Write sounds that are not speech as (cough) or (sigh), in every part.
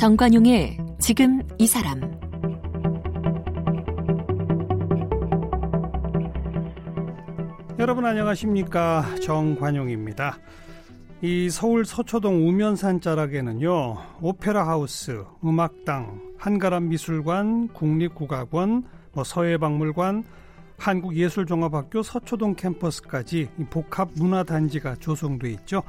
정관용의 지금 이 사람 여러분 안녕하십니까 정관용입니다. 이 서울 서초동 우면산 자락에는요 오페라 하우스, 음악당, 한가람 미술관, 국립국악원, 뭐 서해박물관, 한국예술종합학교 서초동 캠퍼스까지 복합 문화단지가 조성돼 있죠.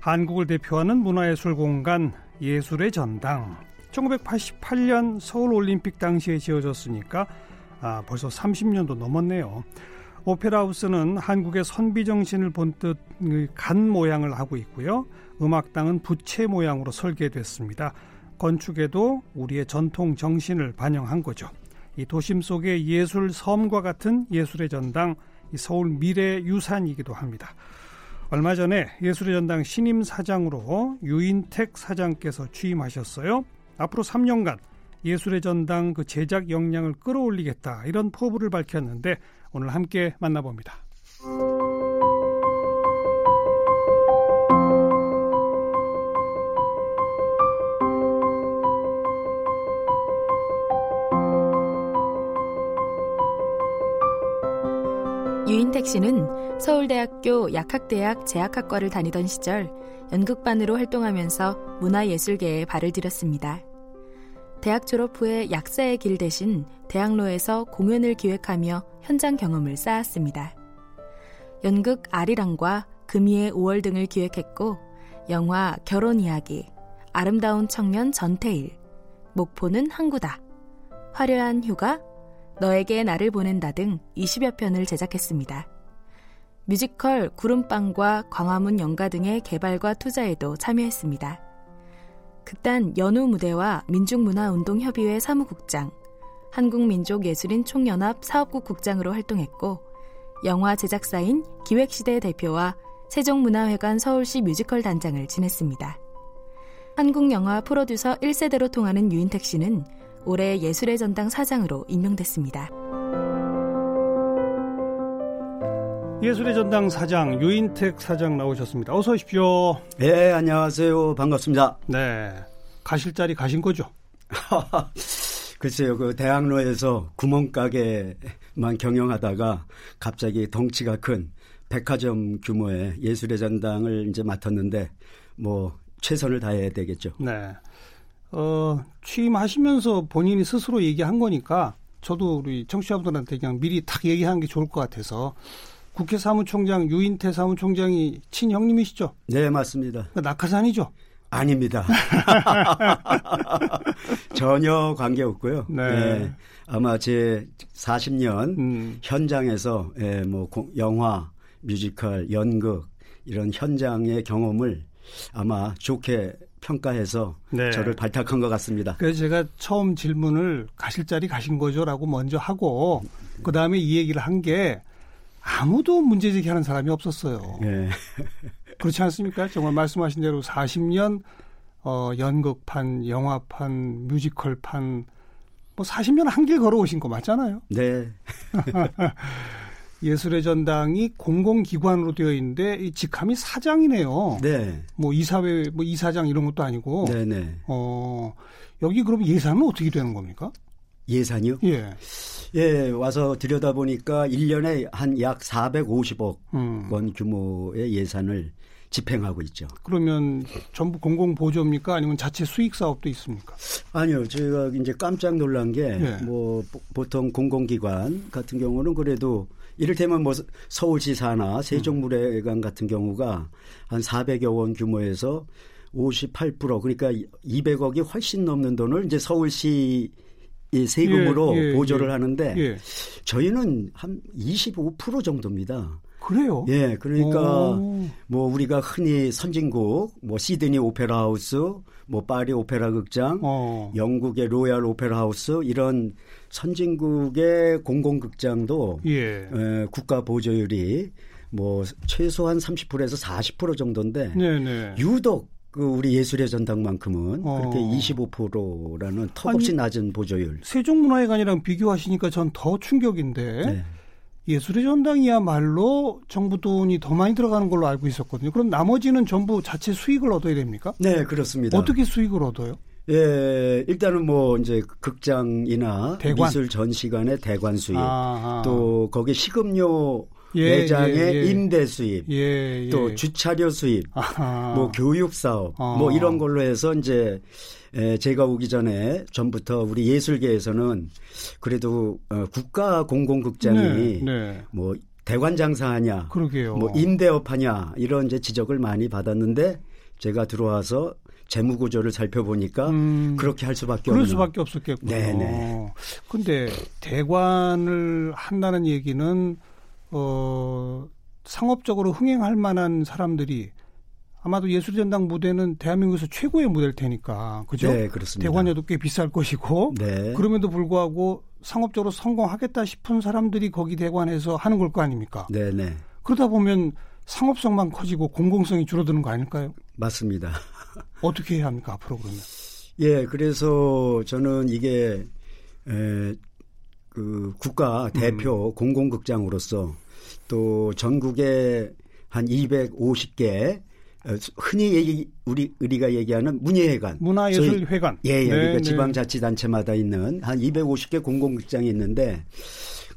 한국을 대표하는 문화예술 공간 예술의 전당 1988년 서울올림픽 당시에 지어졌으니까 아, 벌써 30년도 넘었네요. 오페라 하우스는 한국의 선비 정신을 본뜻 간 모양을 하고 있고요. 음악당은 부채 모양으로 설계됐습니다. 건축에도 우리의 전통 정신을 반영한 거죠. 이 도심 속의 예술 섬과 같은 예술의 전당, 서울 미래 유산이기도 합니다. 얼마 전에 예술의 전당 신임 사장으로 유인택 사장께서 취임하셨어요. 앞으로 3년간 예술의 전당 그 제작 역량을 끌어올리겠다 이런 포부를 밝혔는데 오늘 함께 만나봅니다. 유인택 씨는 서울대학교 약학대학 제약학과를 다니던 시절 연극반으로 활동하면서 문화예술계에 발을 들였습니다. 대학 졸업 후에 약사의 길 대신 대학로에서 공연을 기획하며 현장 경험을 쌓았습니다. 연극 아리랑과 금이의 5월 등을 기획했고 영화 결혼 이야기, 아름다운 청년 전태일, 목포는 항구다, 화려한 휴가, 너에게 나를 보낸다 등 20여 편을 제작했습니다. 뮤지컬 구름빵과 광화문 연가 등의 개발과 투자에도 참여했습니다. 극단 연우 무대와 민중문화운동협의회 사무국장, 한국민족예술인 총연합 사업국 국장으로 활동했고 영화 제작사인 기획시대 대표와 세종문화회관 서울시 뮤지컬 단장을 지냈습니다. 한국영화 프로듀서 1세대로 통하는 유인택 씨는 올해 예술의 전당 사장으로 임명됐습니다. 예술의 전당 사장 유인택 사장 나오셨습니다. 어서 오십시오. 네, 안녕하세요. 반갑습니다. 네. 가실 자리 가신 거죠? (laughs) 글쎄요, 그 대학로에서 구멍가게만 경영하다가 갑자기 덩치가 큰 백화점 규모의 예술의 전당을 이제 맡았는데 뭐 최선을 다해야 되겠죠. 네. 어, 취임하시면서 본인이 스스로 얘기한 거니까 저도 우리 청취자분들한테 그냥 미리 탁 얘기하는 게 좋을 것 같아서 국회 사무총장 유인태 사무총장이 친형님이시죠? 네, 맞습니다. 그러니까 낙하산이죠? 아닙니다. (laughs) 전혀 관계 없고요. 네. 네. 아마 제 40년 음. 현장에서 예, 뭐 영화, 뮤지컬, 연극 이런 현장의 경험을 아마 좋게 평가해서 네. 저를 발탁한 것 같습니다. 그래서 제가 처음 질문을 가실 자리 가신 거죠라고 먼저 하고 그 다음에 이 얘기를 한 게 아무도 문제 제기하는 사람이 없었어요. 네. (laughs) 그렇지 않습니까? 정말 말씀하신 대로 40년 어, 연극판, 영화판, 뮤지컬판 뭐 40년 한 길 걸어오신 거 맞잖아요. 네. (laughs) 예술의 전당이 공공기관으로 되어 있는데 이 직함이 사장이네요. 네. 뭐 이사회, 뭐 이사장 이런 것도 아니고. 네네. 네. 어 여기 그럼 예산은 어떻게 되는 겁니까? 예산이요? 예. 예, 와서 들여다보니까 1년에 한 약 450억 음. 원 규모의 예산을 집행하고 있죠. 그러면 전부 공공 보조입니까? 아니면 자체 수익 사업도 있습니까? 아니요. 저희가 이제 깜짝 놀란 게뭐 예. 뭐 보통 공공기관 같은 경우는 그래도 이를테면 뭐 서울시사나 세종물회관 같은 경우가 한 400여 원 규모에서 58% 그러니까 200억이 훨씬 넘는 돈을 이제 서울시 세금으로 예, 예, 보조를 예. 하는데 예. 저희는 한 25% 정도입니다. 그래요? 예, 그러니까 오. 뭐 우리가 흔히 선진국, 뭐 시드니 오페라 하우스, 뭐 파리 오페라 극장, 어. 영국의 로얄 오페라 하우스 이런 선진국의 공공극장도 예. 에, 국가 보조율이 뭐 최소한 30%에서 40% 정도인데 네네. 유독 그 우리 예술의 전당만큼은 어. 그렇게 25%라는 턱없이 아니, 낮은 보조율. 세종문화회관이랑 비교하시니까 전 더 충격인데. 네. 예술의 전당이야말로 정부 돈이 더 많이 들어가는 걸로 알고 있었거든요. 그럼 나머지는 전부 자체 수익을 얻어야 됩니까? 네, 그렇습니다. 어떻게 수익을 얻어요? 예, 일단은 뭐 이제 극장이나 대관. 미술 전시관의 대관 수입, 아하. 또 거기 식음료 예, 매장의 예, 예. 임대 수입, 예, 예. 또 주차료 수입, 아하. 뭐 교육 사업, 아. 뭐 이런 걸로 해서 이제 에, 제가 오기 전에 전부터 우리 예술계에서는 그래도 어, 국가 공공극장이 네, 네. 뭐 대관 장사하냐, 그러게요. 뭐 임대업 하냐 이런 이제 지적을 많이 받았는데 제가 들어와서 재무 구조를 살펴보니까 음, 그렇게 할 수밖에 그럴 없는. 수밖에 없었겠군요. 네네. 근데 대관을 한다는 얘기는 어 상업적으로 흥행할 만한 사람들이 아마도 예술전당 무대는 대한민국에서 최고의 무대일 테니까 그죠? 네, 그렇습니다. 대관료도 꽤 비쌀 것이고 네. 그럼에도 불구하고 상업적으로 성공하겠다 싶은 사람들이 거기 대관해서 하는 걸 거 아닙니까? 네, 네. 그러다 보면 상업성만 커지고 공공성이 줄어드는 거 아닐까요? 맞습니다. (laughs) 어떻게 해야 합니까 앞으로 그러면? 예, 그래서 저는 이게 에, 그 국가 대표 음. 공공극장으로서 또 전국에 한 250개 어, 흔히 얘기 우리 우리가 얘기하는 문예회관, 문화예술회관, 예, 예, 네, 그러니까 네. 지방자치단체마다 있는 한 250개 공공극장이 있는데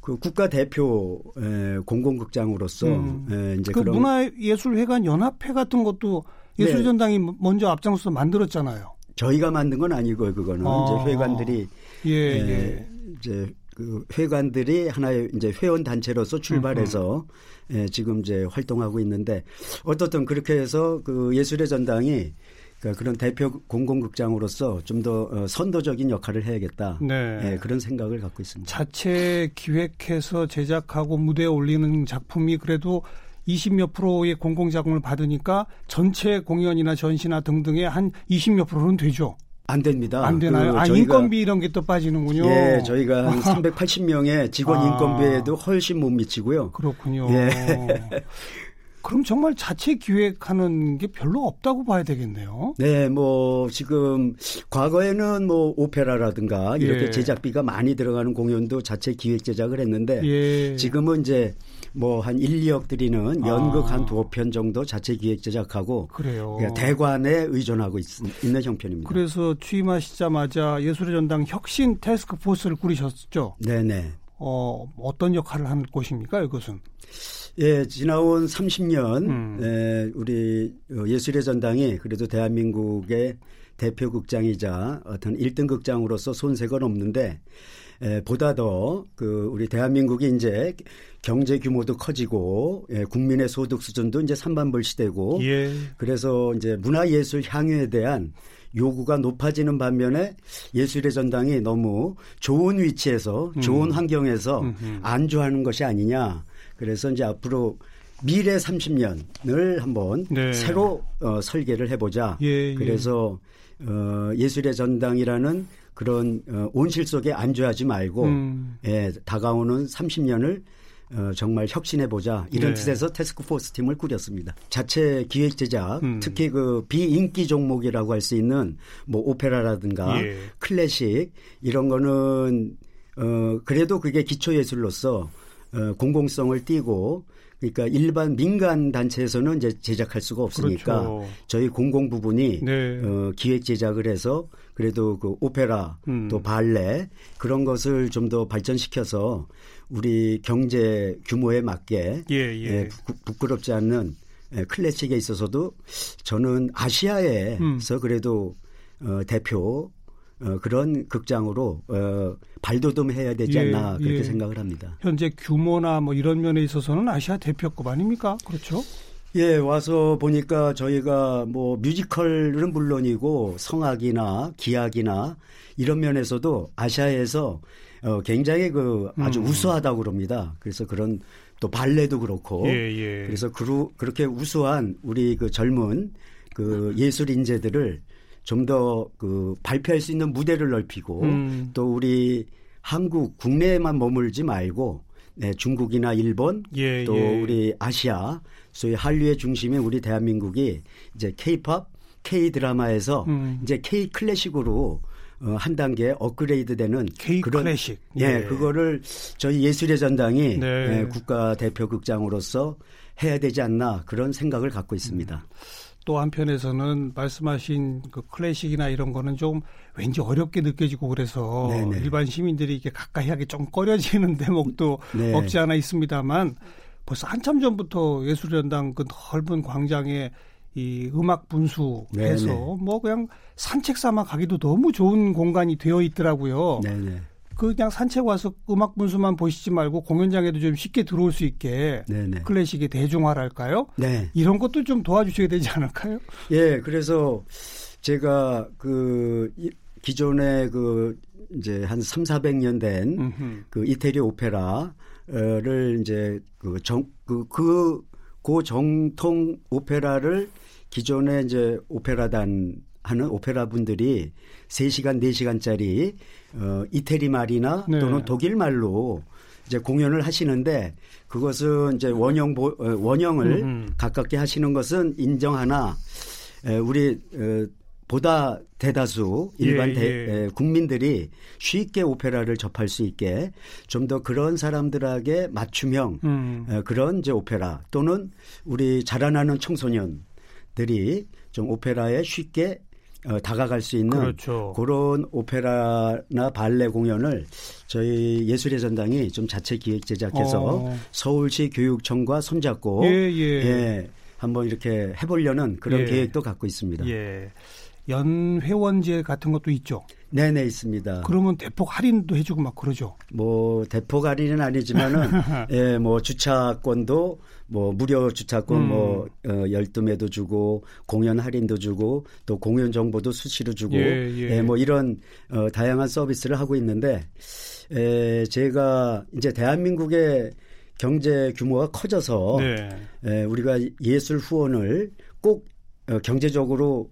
그 국가 대표 에, 공공극장으로서 음. 에, 이제 그 그런 문화예술회관 연합회 같은 것도 예술전당이 네. 먼저 앞장서 만들었잖아요. 저희가 만든 건 아니고요, 그거는 아. 이제 회관들이 예, 에, 예. 이제 그 회관들이 하나의 이제 회원 단체로서 출발해서 예, 지금 이제 활동하고 있는데 어떻든 그렇게 해서 그 예술의 전당이 그러니까 그런 대표 공공극장으로서 좀더 어, 선도적인 역할을 해야겠다. 네. 예, 그런 생각을 갖고 있습니다. 자체 기획해서 제작하고 무대에 올리는 작품이 그래도 20몇 프로의 공공자금을 받으니까 전체 공연이나 전시나 등등의 한 20몇 프로는 되죠. 안 됩니다. 안 되나요? 그 아, 인건비 이런 게 또 빠지는군요. 예, 저희가 한 (laughs) 380명의 직원 아, 인건비에도 훨씬 못 미치고요. 그렇군요. 예. (laughs) 그럼 정말 자체 기획하는 게 별로 없다고 봐야 되겠네요. 네, 뭐 지금 과거에는 뭐 오페라라든가 이렇게 예. 제작비가 많이 들어가는 공연도 자체 기획 제작을 했는데 예. 지금은 이제 뭐 한 1, 2억 들이는 연극 아. 한 두어 편 정도 자체 기획 제작하고 그래요. 대관에 의존하고 있, 는 형편입니다. 그래서 취임하시자마자 예술의 전당 혁신 테스크 포스를 꾸리셨죠. 네, 네. 어, 어떤 역할을 하는 곳입니까, 이것은? 예, 지나온 30년 음. 에, 우리 예술의 전당이 그래도 대한민국의 대표 극장이자 어떤 1등 극장으로서 손색은 없는데 에, 보다 더 그 우리 대한민국이 이제 경제 규모도 커지고 예, 국민의 소득 수준도 이제 3만 불 시대고 예. 그래서 이제 문화 예술 향유에 대한 요구가 높아지는 반면에 예술의 전당이 너무 좋은 위치에서 좋은 음. 환경에서 음흠. 안주하는 것이 아니냐. 그래서 이제 앞으로 미래 30년을 한번 네. 새로 어, 설계를 해보자. 예, 예. 그래서 어, 예술의 전당이라는 그런 어, 온실 속에 안주하지 말고 음. 예, 다가오는 30년을 어, 정말 혁신해보자 이런 네. 뜻에서 테스크포스 팀을 꾸렸습니다. 자체 기획 제작, 음. 특히 그 비인기 종목이라고 할 수 있는 뭐 오페라라든가 예. 클래식 이런 거는 어, 그래도 그게 기초예술로서 어, 공공성을 띠고 그러니까 일반 민간 단체에서는 이제 제작할 수가 없으니까 그렇죠. 저희 공공 부분이 네. 어, 기획 제작을 해서 그래도 그 오페라 음. 또 발레 그런 것을 좀 더 발전시켜서 우리 경제 규모에 맞게 예, 예. 예, 부, 끄럽지 않는 예, 클래식에 있어서도 저는 아시아에서 음. 그래도 어, 대표 어, 그런 극장으로 어, 발돋움해야 되지 않나 예, 그렇게 예. 생각을 합니다. 현재 규모나 뭐 이런 면에 있어서는 아시아 대표급 아닙니까? 그렇죠? 예, 와서 보니까 저희가 뭐 뮤지컬은 물론이고 성악이나 기악이나 이런 면에서도 아시아에서 어, 굉장히 그 아주 음. 우수하다고 그럽니다. 그래서 그런 또 발레도 그렇고 예, 예. 그래서 그루, 그렇게 우수한 우리 그 젊은 그 예술 인재들을 좀 더 그 발표할 수 있는 무대를 넓히고 음. 또 우리 한국 국내에만 머물지 말고 네, 중국이나 일본 예, 또 예. 우리 아시아 소위 한류의 중심인 우리 대한민국이 이제 케이팝, K 드라마에서 음. 이제 K 클래식으로 어, 한 단계 업그레이드되는 K 그런 클래식. 예, 예, 그거를 저희 예술의 전당이 네. 예, 국가 대표 극장으로서 해야 되지 않나 그런 생각을 갖고 있습니다. 음. 또 한편에서는 말씀하신 그 클래식이나 이런 거는 좀 왠지 어렵게 느껴지고 그래서 네네. 일반 시민들이 이렇게 가까이 하기 좀 꺼려지는 (laughs) 대목도 네. 없지 않아 있습니다만 벌써 한참 전부터 예술연당 그 넓은 광장에 이 음악 분수해서. 뭐 그냥 산책 삼아 가기도 너무 좋은 공간이 되어 있더라고요. 네네. 그 그냥 산책 와서 음악 분수만 보시지 말고 공연장에도 좀 쉽게 들어올 수 있게 네네. 클래식의 대중화랄까요? 네. 이런 것도 좀 도와주셔야 되지 않을까요? 예, 그래서 제가 그 기존에 그 이제 한 3, 400년 된 그 이태리 오페라를 이제 그 정, 그, 그, 고 정통 오페라를 기존에 이제 오페라단 하는 오페라 분들이 3시간, 4시간짜리 어, 이태리 말이나 네. 또는 독일 말로 이제 공연을 하시는데 그것은 이제 원형 보, 어, 원형을 음음. 가깝게 하시는 것은 인정하나 에, 우리 에, 보다 대다수 일반 예, 대, 예. 에, 국민들이 쉽게 오페라를 접할 수 있게 좀 더 그런 사람들에게 맞춤형 음. 에, 그런 이제 오페라 또는 우리 자라나는 청소년들이 좀 오페라에 쉽게 어, 다가갈 수 있는 그렇죠. 그런 오페라나 발레 공연을 저희 예술의 전당이 좀 자체 기획 제작해서 어. 서울시 교육청과 손잡고 예, 예. 예, 한번 이렇게 해보려는 그런 예. 계획도 갖고 있습니다. 예. 연회원제 같은 것도 있죠. 네네 있습니다. 그러면 대폭 할인도 해주고 막 그러죠. 뭐 대폭 할인은 아니지만은 (laughs) 예, 뭐 주차권도 뭐 무료 주차권 음. 뭐 어, 열두매도 주고 공연 할인도 주고 또 공연 정보도 수시로 주고 예, 예. 예, 뭐 이런 어, 다양한 서비스를 하고 있는데 에, 제가 이제 대한민국의 경제 규모가 커져서 네. 에, 우리가 예술 후원을 꼭 어, 경제적으로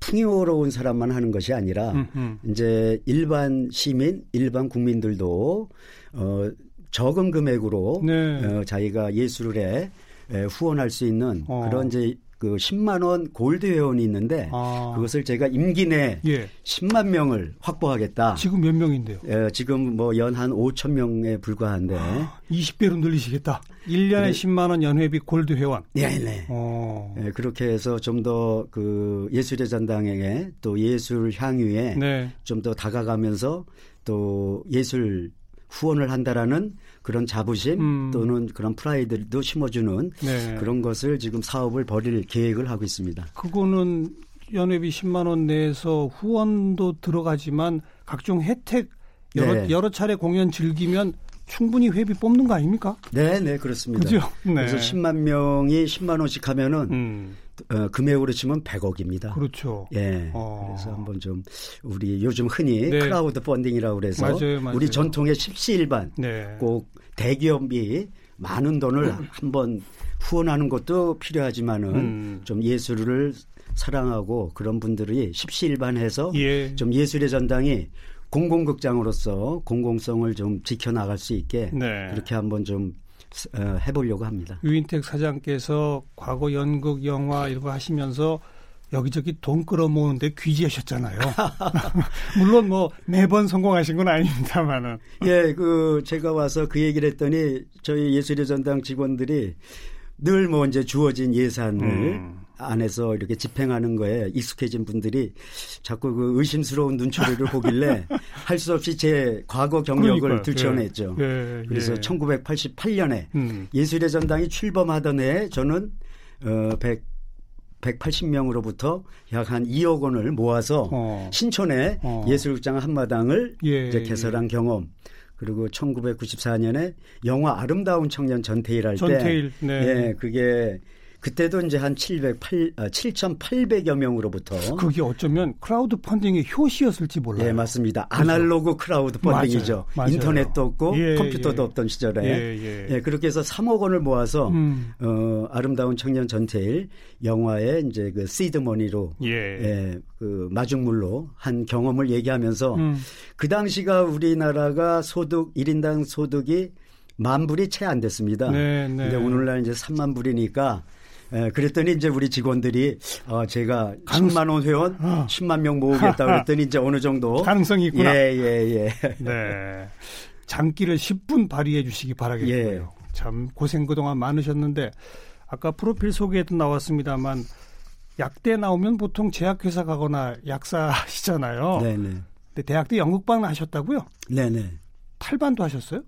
풍요로운 사람만 하는 것이 아니라 음흠. 이제 일반 시민, 일반 국민들도 어 적은 금액으로 네. 어, 자기가 예술에 에, 후원할 수 있는 어. 그런 이제 그 10만 원 골드 회원이 있는데 아. 그것을 제가 임기 내 예. 10만 명을 확보하겠다. 지금 몇 명인데요? 예, 지금 뭐 연 한 5천 명에 불과한데 아, 20배로 늘리시겠다. 1년에 네. 10만 원 연회비 골드 회원. 네, 네. 어. 예, 그렇게 해서 좀 더 그 예술의 전당에 또 예술 향유에 네. 좀더 다가가면서 또 예술 후원을 한다라는 그런 자부심 음. 또는 그런 프라이드도 심어주는 네. 그런 것을 지금 사업을 벌일 계획을 하고 있습니다. 그거는 연회비 10만 원 내에서 후원도 들어가지만 각종 혜택 여러, 네. 여러 차례 공연 즐기면 충분히 회비 뽑는 거 아닙니까? 네, 네, 그렇습니다. 그죠? 네. 그래서 10만 명이 10만 원씩 하면은 음. 어, 금액으로 치면 100억입니다. 그렇죠. 예. 어. 그래서 한번 좀 우리 요즘 흔히 네. crowd funding이라고 그래서 맞아요, 맞아요. 우리 전통의 십시일반 네. 꼭 대기업이 많은 돈을 한번 후원하는 것도 필요하지만은 음. 좀 예술을 사랑하고 그런 분들이 십시일반해서 예. 좀 예술의 전당이 공공극장으로서 공공성을 좀 지켜나갈 수 있게 네. 그렇게 한번 좀 어, 해보려고 합니다. 유인택 사장께서 과거 연극, 영화 이런 거 하시면서 여기저기 돈 끌어모으는데 귀지하셨잖아요. (laughs) 물론 뭐 매번 성공하신 건 아닙니다만은. 예, 그 제가 와서 그 얘기를 했더니 저희 예술의 전당 직원들이 늘 뭐 이제 주어진 예산을 음. 안에서 이렇게 집행하는 거에 익숙해진 분들이 자꾸 그 의심스러운 눈초리를 보길래 (laughs) 할 수 없이 제 과거 경력을 들춰냈죠. 예. 예. 그래서 예. 1988년에 음. 예술의 전당이 출범하던 해에 저는 어 100, 180명으로부터 약 한 2억 원을 모아서 어. 신촌에 어. 예술극장 한마당을 예. 이제 개설한 경험 그리고 1994년에 영화 아름다운 청년 전태일 할 전태일, 때, 네. 예, 그게 그때도 이제 한 708, 아, 7,800여 명으로부터. 그게 어쩌면 crowd funding의 효시였을지 몰라요. 네, 맞습니다. 그렇죠? 아날로그 crowd funding이죠. 맞아요. 맞아요. 인터넷도 없고 예, 컴퓨터도 예. 없던 시절에. 예, 예, 예. 그렇게 해서 3억 원을 모아서 음. 어, 아름다운 청년 전태일 영화의 이제 그 seed money로 예. 예, 그 마중물로 한 경험을 얘기하면서 음. 그 당시가 우리나라가 소득 1인당 소득이 만 불이 채 안 됐습니다. 네, 네. 근데 오늘날 이제 3만 불이니까 예, 그랬더니 이제 우리 직원들이 어, 제가 가능... 10만 원 회원 어. 10만 명 모으겠다 (laughs) 그랬더니 이제 어느 정도 가능성이 있구나. 예, 예, 예. 네. 장기를 10분 발휘해 주시기 바라겠고요. 예. 참 고생 그동안 많으셨는데 아까 프로필 소개에도 나왔습니다만 약대 나오면 보통 제약회사 가거나 약사시잖아요. 네네. 근데 대학 때 연극반 하셨다고요? 네네. 탈반도 하셨어요?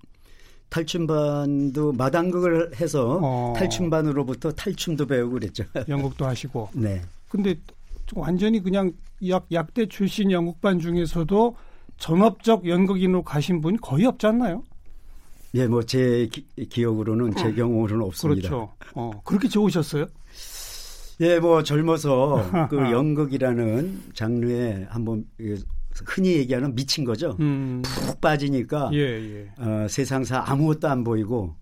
탈춤반도 마당극을 해서 어. 탈춤반으로부터 탈춤도 배우고 그랬죠. (laughs) 연극도 하시고. 네. 근데 완전히 그냥 약, 약대 출신 연극반 중에서도 전업적 연극인으로 가신 분이 거의 없지 않나요? 예, 뭐 제 기억으로는 제 어. 경우로는 없습니다. 그렇죠. 어, 그렇게 좋으셨어요? 예, 뭐 젊어서 (laughs) 그 연극이라는 장르에 한번 흔히 얘기하는 미친 거죠. 음. 푹 빠지니까 예, 예. 어, 세상사 아무것도 안 보이고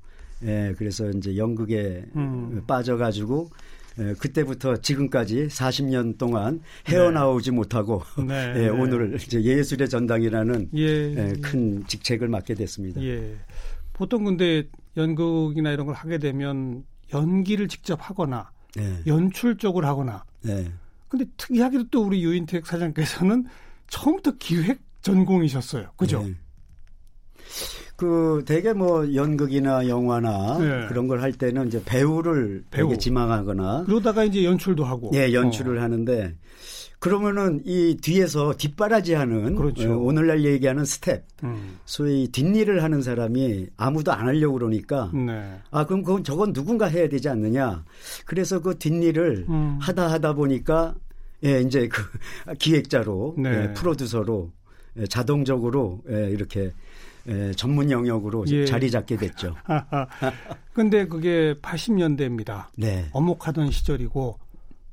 예, 그래서 이제 연극에 음. 빠져가지고 예, 그때부터 지금까지 40년 동안 헤어나오지 네. 못하고 네, 예, 네. 오늘 이제 예술의 전당이라는 예, 예, 큰 직책을 맡게 됐습니다. 예. 보통 근데 연극이나 이런 걸 하게 되면 연기를 직접 하거나 네. 연출 쪽을 하거나. 네. 근데 특이하게도 또 우리 유인택 사장께서는 처음부터 기획 전공이셨어요. 그죠? 네. 그 대개 뭐 연극이나 영화나 네. 그런 걸 할 때는 이제 배우를 배우 지망하거나 그러다가 이제 연출도 하고 예 연출을 어. 하는데 그러면은 이 뒤에서 뒷바라지하는 그렇죠. 어, 오늘날 얘기하는 스텝, 음. 소위 뒷일을 하는 사람이 아무도 안 하려고 그러니까 네. 아 그럼 그건 저건 누군가 해야 되지 않느냐. 그래서 그 뒷일을 음. 하다 하다 보니까 예 이제 그 (laughs) 기획자로 네. 예, 프로듀서로 예, 자동적으로 예, 이렇게 예, 전문 영역으로 예. 자리 잡게 됐죠. (laughs) 근데 그게 80년대입니다. 네. 어목하던 시절이고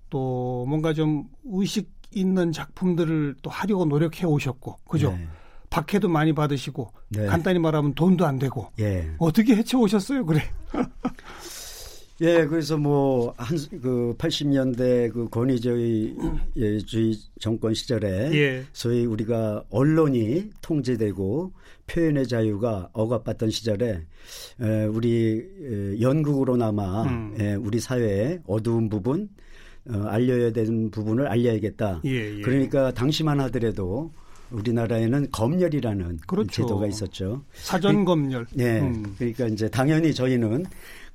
또 뭔가 좀 의식 있는 작품들을 또 하려고 노력해 오셨고 그죠? 네. 박해도 많이 받으시고 네. 간단히 말하면 돈도 안 되고 예. 어떻게 해쳐 오셨어요 그래? (laughs) 예, 그래서 뭐 한 그 80년대 그 권위주의 주의 정권 시절에 예. 소위 우리가 언론이 통제되고 표현의 자유가 억압받던 시절에 에, 우리 에, 연극으로나마 음. 에, 우리 사회의 어두운 부분 어, 알려야 되는 부분을 알려야겠다. 예, 예. 그러니까 당시만 하더라도 우리나라에는 검열이라는 그렇죠. 제도가 있었죠. 사전 검열. 네. 음. 그러니까 이제 당연히 저희는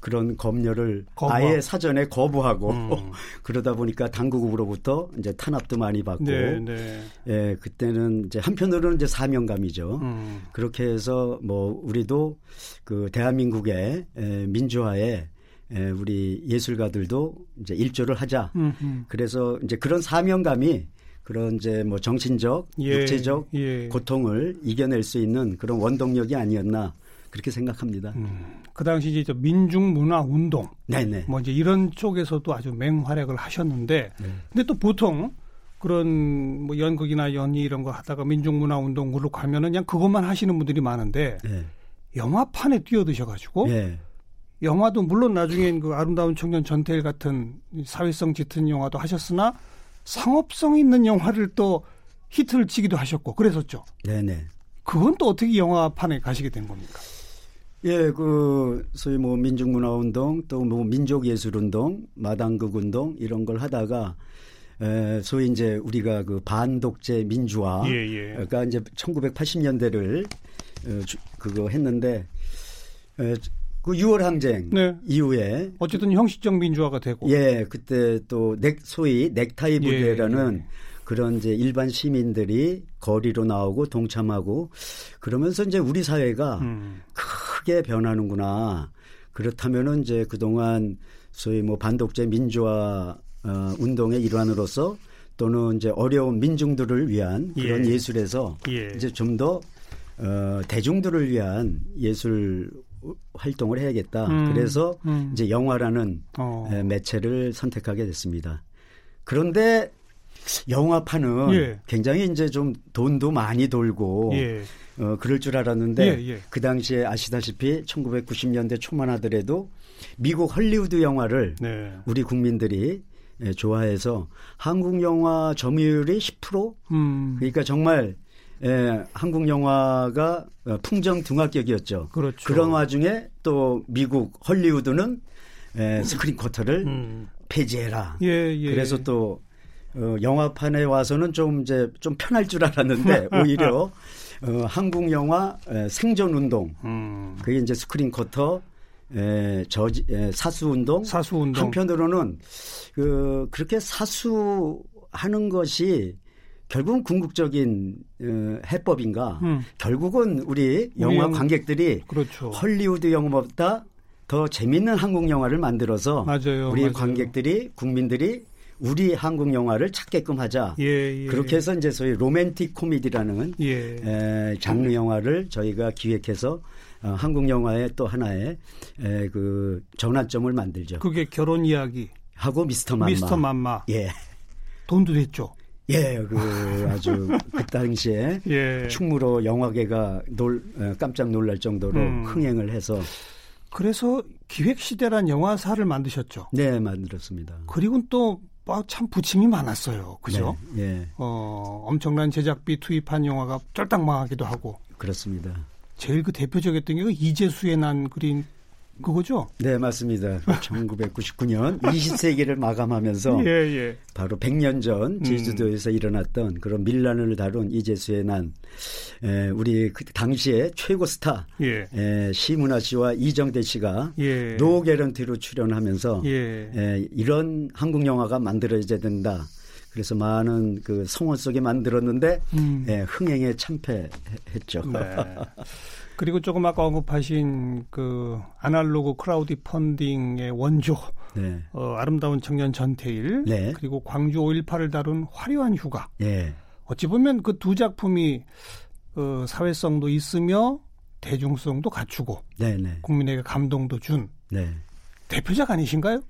그런 검열을 거부하고. 아예 사전에 거부하고 음. (laughs) 그러다 보니까 당국으로부터 이제 탄압도 많이 받고 네, 네. 예 그때는 이제 한편으로는 이제 사명감이죠. 음. 그렇게 해서 뭐 우리도 그 대한민국의 에, 민주화에 에, 우리 예술가들도 이제 일조를 하자. 음흠. 그래서 이제 그런 사명감이 그런 이제 뭐 정신적, 예, 육체적 예. 고통을 이겨낼 수 있는 그런 원동력이 아니었나 그렇게 생각합니다. 음, 그 당시 이제 민중 문화 운동, 네네. 뭐 이제 이런 쪽에서도 아주 맹활약을 하셨는데, 네. 근데 또 보통 그런 뭐 연극이나 연희 이런 거 하다가 민중 문화 운동으로 가면은 그냥 그것만 하시는 분들이 많은데 네. 영화판에 뛰어드셔가지고 네. 영화도 물론 나중엔 그 아름다운 청년 전태일 같은 사회성 짙은 영화도 하셨으나 상업성 있는 영화를 또 히트를 치기도 하셨고 그랬었죠. 네네. 그건 또 어떻게 영화판에 가시게 된 겁니까? 예, 그 소위 뭐 민중문화 운동 또 뭐 민족 예술 운동, 마당극 운동 이런 걸 하다가 에, 소위 이제 우리가 그 반독재 민주화, 예, 예. 그러니까 이제 1980년대를 어, 주, 그거 했는데 에, 그 6월 항쟁 네. 이후에 어쨌든 형식적 민주화가 되고 예 그때 또 넥, 소위 넥타이 예, 부대라는 예, 예. 그런 이제 일반 시민들이 거리로 나오고 동참하고 그러면서 이제 우리 사회가 음. 크게 변하는구나 그렇다면은 이제 그동안 소위 뭐 반독재 민주화 어, 운동의 일환으로서 또는 이제 어려운 민중들을 위한 그런 예. 술에서 예. 이제 좀더 어, 대중들을 위한 예술 활동을 해야겠다. 음, 그래서 음. 이제 영화라는 어. 매체를 선택하게 됐습니다. 그런데 영화판은 예. 굉장히 이제 좀 돈도 많이 돌고 예. 어, 그럴 줄 알았는데 예, 예. 그 당시에 아시다시피 1990년대 초만 하더라도 미국 헐리우드 영화를 네. 우리 국민들이 예, 좋아해서 한국 영화 점유율이 10% 음. 그러니까 정말 예, 한국 영화가 어, 풍정 등합격이었죠. 그렇죠. 그런 와중에 또 미국 헐리우드는 예, 스크린 쿼터를 음. 폐지해라. 예, 예. 그래서 또 어, 영화판에 와서는 좀 이제 좀 편할 줄 알았는데 (laughs) 오히려 어, 한국 영화 에, 생존 운동 음. 그게 이제 스크린 쿼터 에, 저 에, 사수 운동, 사수 운동. 한편으로는 그 그렇게 사수 하는 것이 결국은 궁극적인 어, 해법인가? 음. 결국은 우리 영화 우리 관객들이 그렇죠. 헐리우드 영화보다 더 재밌는 한국 영화를 만들어서 맞아요, 우리 맞아요. 관객들이 국민들이 우리 한국 영화를 찾게끔 하자. 예, 예. 그렇게 해서 이제 소위 로맨틱 코미디라는 예. 에, 장르 영화를 저희가 기획해서 어, 한국 영화의 또 하나의 에, 그 전환점을 만들죠. 그게 결혼 이야기 하고 미스터 맘마. 미스터 맘마. 예. 돈도 됐죠. 예, 그 아주 그 당시에 (laughs) 예. 충무로 영화계가 놀 깜짝 놀랄 정도로 음. 흥행을 해서 그래서 기획 시대란 영화사를 만드셨죠. 네, 만들었습니다. 그리고 또 참 부침이 많았어요. 그죠? 네, 예. 어, 엄청난 제작비 투입한 영화가 쫄딱 망하기도 하고. 그렇습니다. 제일 그 대표적이었던 게그 이재수의 난 그린 그거죠? 네, 맞습니다. 1999년 20세기를 (laughs) 마감하면서 예, 예. 바로 100년 전 제주도에서 음. 일어났던 그런 밀란을 다룬 이재수의 난 에, 우리 그 당시에 최고 스타 예. 에, 심은하 씨와 이정재 씨가 예. no 개런티로 출연하면서 예. 에, 이런 한국 영화가 만들어져야 된다. 그래서 많은 그 성원 속에 만들었는데 음. 예, 흥행에 참패했죠. 네. (laughs) 그리고 조금 아까 언급하신 그 아날로그 crowd funding의 원조 네. 어, 아름다운 청년 전태일 네. 그리고 광주 5.18을 다룬 화려한 휴가 네. 어찌 보면 그 두 작품이 어, 사회성도 있으며 대중성도 갖추고 네, 네. 국민에게 감동도 준 네. 대표작 아니신가요?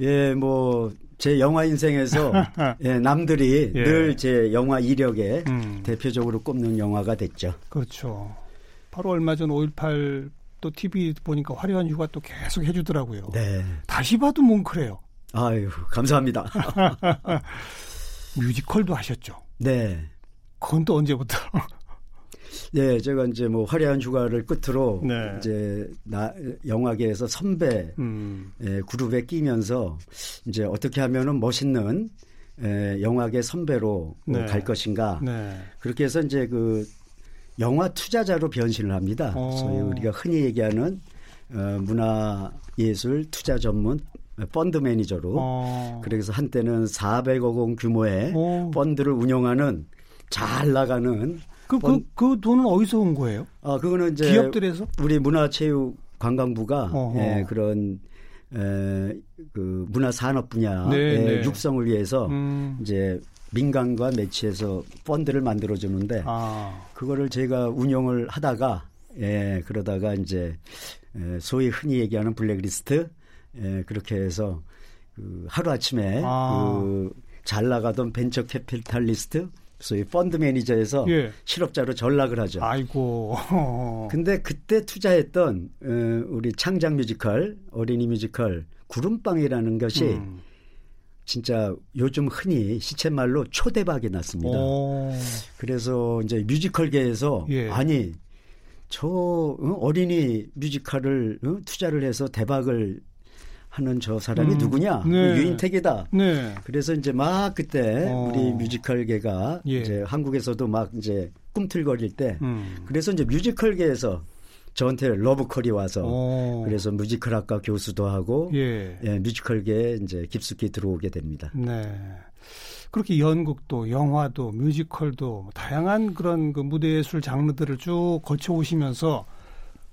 예, 뭐 제 영화 인생에서 (laughs) 예, 남들이 예. 늘제 영화 이력에 음. 대표적으로 꼽는 영화가 됐죠. 그렇죠. 바로 얼마 전 5.18 또 TV 보니까 화려한 휴가 또 계속 해주더라고요. 네. 다시 봐도 뭉클해요. 아유, 감사합니다. (laughs) 뮤지컬도 하셨죠? 네. 그건 또 언제부터? (laughs) 네, 제가 이제 뭐 화려한 휴가를 끝으로 네. 이제 나 영화계에서 선배 음. 예, 그룹에 끼면서 이제 어떻게 하면은 멋있는 예, 영화계 선배로 네. 갈 것인가 네. 그렇게 해서 이제 그 영화 투자자로 변신을 합니다. 어. 소위 우리가 흔히 얘기하는 어, 문화 예술 투자 전문 펀드 매니저로 어. 그래서 한때는 400억 원 규모의 오. 펀드를 운영하는 잘 나가는 그, 그, 그 돈은 어디서 온 거예요? 아 그거는 이제 기업들에서? 우리 문화체육 관광부가 어허. 예, 그런 에, 그 문화 산업 분야의 네, 네. 육성을 위해서 음. 이제 민간과 매치해서 펀드를 만들어 주는데 아. 그거를 제가 운영을 하다가 예, 그러다가 이제 에, 소위 흔히 얘기하는 블랙리스트 예, 그렇게 해서 그 하루 아침에 아. 그 잘 나가던 venture capitalist 소위 펀드 매니저에서 예. 실업자로 전락을 하죠. 아이고. (laughs) 근데 그때 투자했던 어, 우리 창작 뮤지컬 어린이 뮤지컬 구름빵이라는 것이 음. 진짜 요즘 흔히 시쳇말로 초대박이 났습니다. 오. 그래서 이제 뮤지컬계에서 예. 아니 저 어, 어린이 뮤지컬을 어, 투자를 해서 대박을 하는 저 사람이 음. 누구냐? 네. 유인택이다. 네. 그래서 이제 막 그때 어. 우리 뮤지컬계가 예. 이제 한국에서도 막 이제 꿈틀거릴 때 음. 그래서 이제 뮤지컬계에서 저한테 러브콜이 와서 오. 그래서 뮤지컬학과 교수도 하고 예. 예, 뮤지컬계에 이제 깊숙이 들어오게 됩니다. 네. 그렇게 연극도 영화도 뮤지컬도 뭐 다양한 그런 그 무대 예술 장르들을 쭉 거쳐 오시면서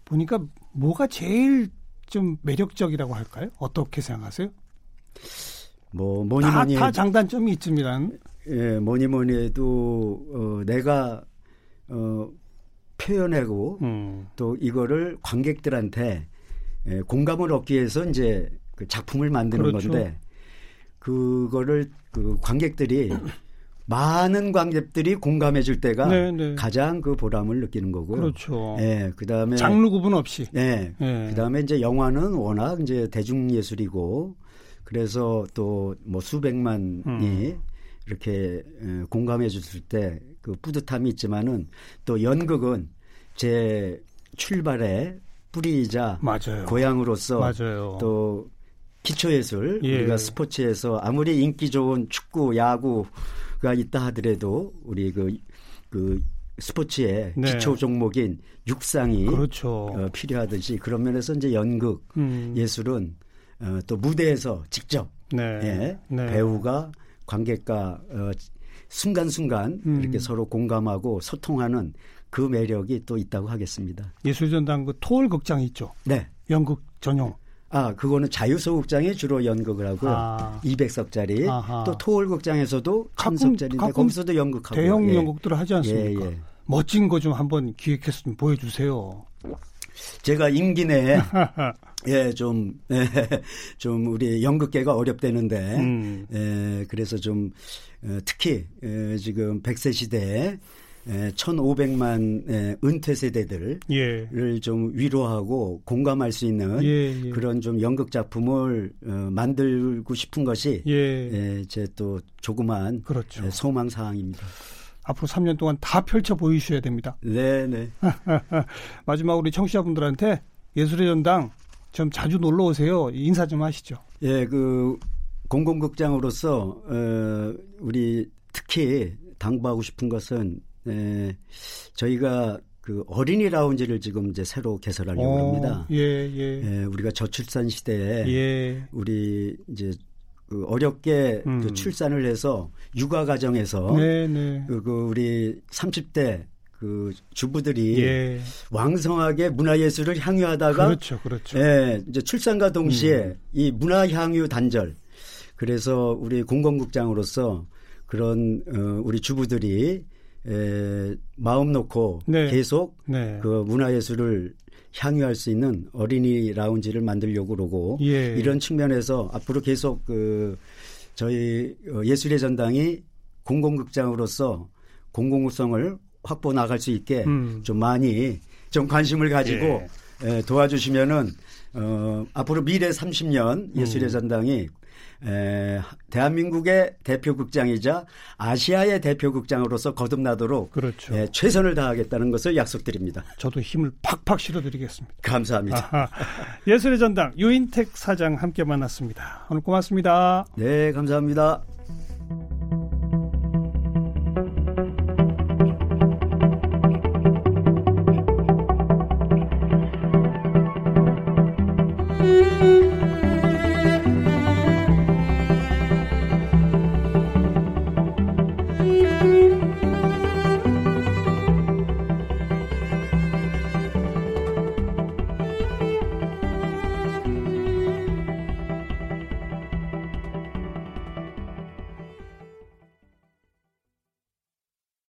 보니까 뭐가 제일 좀 매력적이라고 할까요? 어떻게 생각하세요? 뭐 뭐니 다, 뭐니 다 장단점이 있지만 예, 뭐니 뭐니 해도 어, 내가 어, 표현하고 음. 또 이거를 관객들한테 예, 공감을 얻기 위해서 이제 그 작품을 만드는 그렇죠. 건데 그거를 그 관객들이 (clears throat) 많은 관객들이 공감해 줄 때가 네, 네. 가장 그 보람을 느끼는 거고요. 그렇죠. 예, 그다음에 장르 구분 없이. 예. 예. 그다음에 이제 영화는 워낙 이제 대중 예술이고 그래서 또 뭐 수백만이 음. 이렇게 에, 공감해 줬을 때 그 뿌듯함이 있지만은 또 연극은 제 출발의 뿌리이자 맞아요. 고향으로서 맞아요. 또 기초예술 예. 우리가 스포츠에서 아무리 인기 좋은 축구 야구가 있다 하더라도 우리 그, 그 스포츠의 네. 기초 종목인 육상이 그렇죠. 어, 필요하듯이 그런 면에서 이제 연극 음. 예술은 어, 또 무대에서 직접 네. 예, 네. 배우가 관객과 어, 순간순간 음. 이렇게 서로 공감하고 소통하는 그 매력이 또 있다고 하겠습니다. 예술전당 그 토월 극장 있죠. 네. 연극 전용. 아, 그거는 자유소극장에 주로 연극을 하고 아. 200석짜리 아하. 또 토월극장에서도 1000석짜리인데 거기서도 연극하고 대형 예. 연극들을 하지 않습니까? 예, 예. 멋진 거 좀 한번 기획해서 좀 보여주세요. 제가 임기 내에 (laughs) 예, 좀, 예, (laughs) 좀 우리 연극계가 어렵대는데, 음. 예, 그래서 좀, 어, 특히, 예, 지금 100세 시대에 에, 1,500만 에, 은퇴 세대들을 예. 좀 위로하고 공감할 수 있는 예, 예. 그런 좀 연극 작품을 어, 만들고 싶은 것이 예. 에, 제또 조그만 그렇죠. 에, 소망 사항입니다. 앞으로 3년 동안 다 펼쳐 보이셔야 됩니다. 네, 네. (laughs) 마지막으로 우리 청취자분들한테 예술의 전당 좀 자주 놀러 오세요. 인사 좀 하시죠. 예, 그 공공극장으로서 어, 우리 특히 당부하고 싶은 것은 네, 저희가 그 어린이 라운지를 지금 이제 새로 개설하려고 오, 어, 합니다. 예, 예. 예, 우리가 저출산 시대에 예. 우리 이제 그 어렵게 음. 그 출산을 해서 육아 가정에서 네, 네. 그, 그 우리 30대 그 주부들이 예. 왕성하게 문화예술을 향유하다가 그렇죠, 그렇죠. 예, 이제 출산과 동시에 음. 이 문화 향유 단절. 그래서 우리 공공극장으로서 그런 어, 우리 주부들이 에, 마음 놓고 네. 계속 네. 그 문화예술을 향유할 수 있는 어린이 라운지를 만들려고 그러고 예. 이런 측면에서 앞으로 계속 그 저희 어, 예술의 전당이 공공극장으로서 공공성을 확보 나갈 수 있게 음. 좀 많이 좀 관심을 가지고 예. 에, 도와주시면은 어, 앞으로 미래 30년 예술의 음. 전당이 에, 대한민국의 대표 극장이자 아시아의 대표 극장으로서 거듭나도록 그렇죠. 에, 최선을 다하겠다는 것을 약속드립니다. 저도 힘을 팍팍 실어드리겠습니다. 감사합니다. 아하. 예술의 전당 유인택 사장 함께 만났습니다. 오늘 고맙습니다. 네, 감사합니다.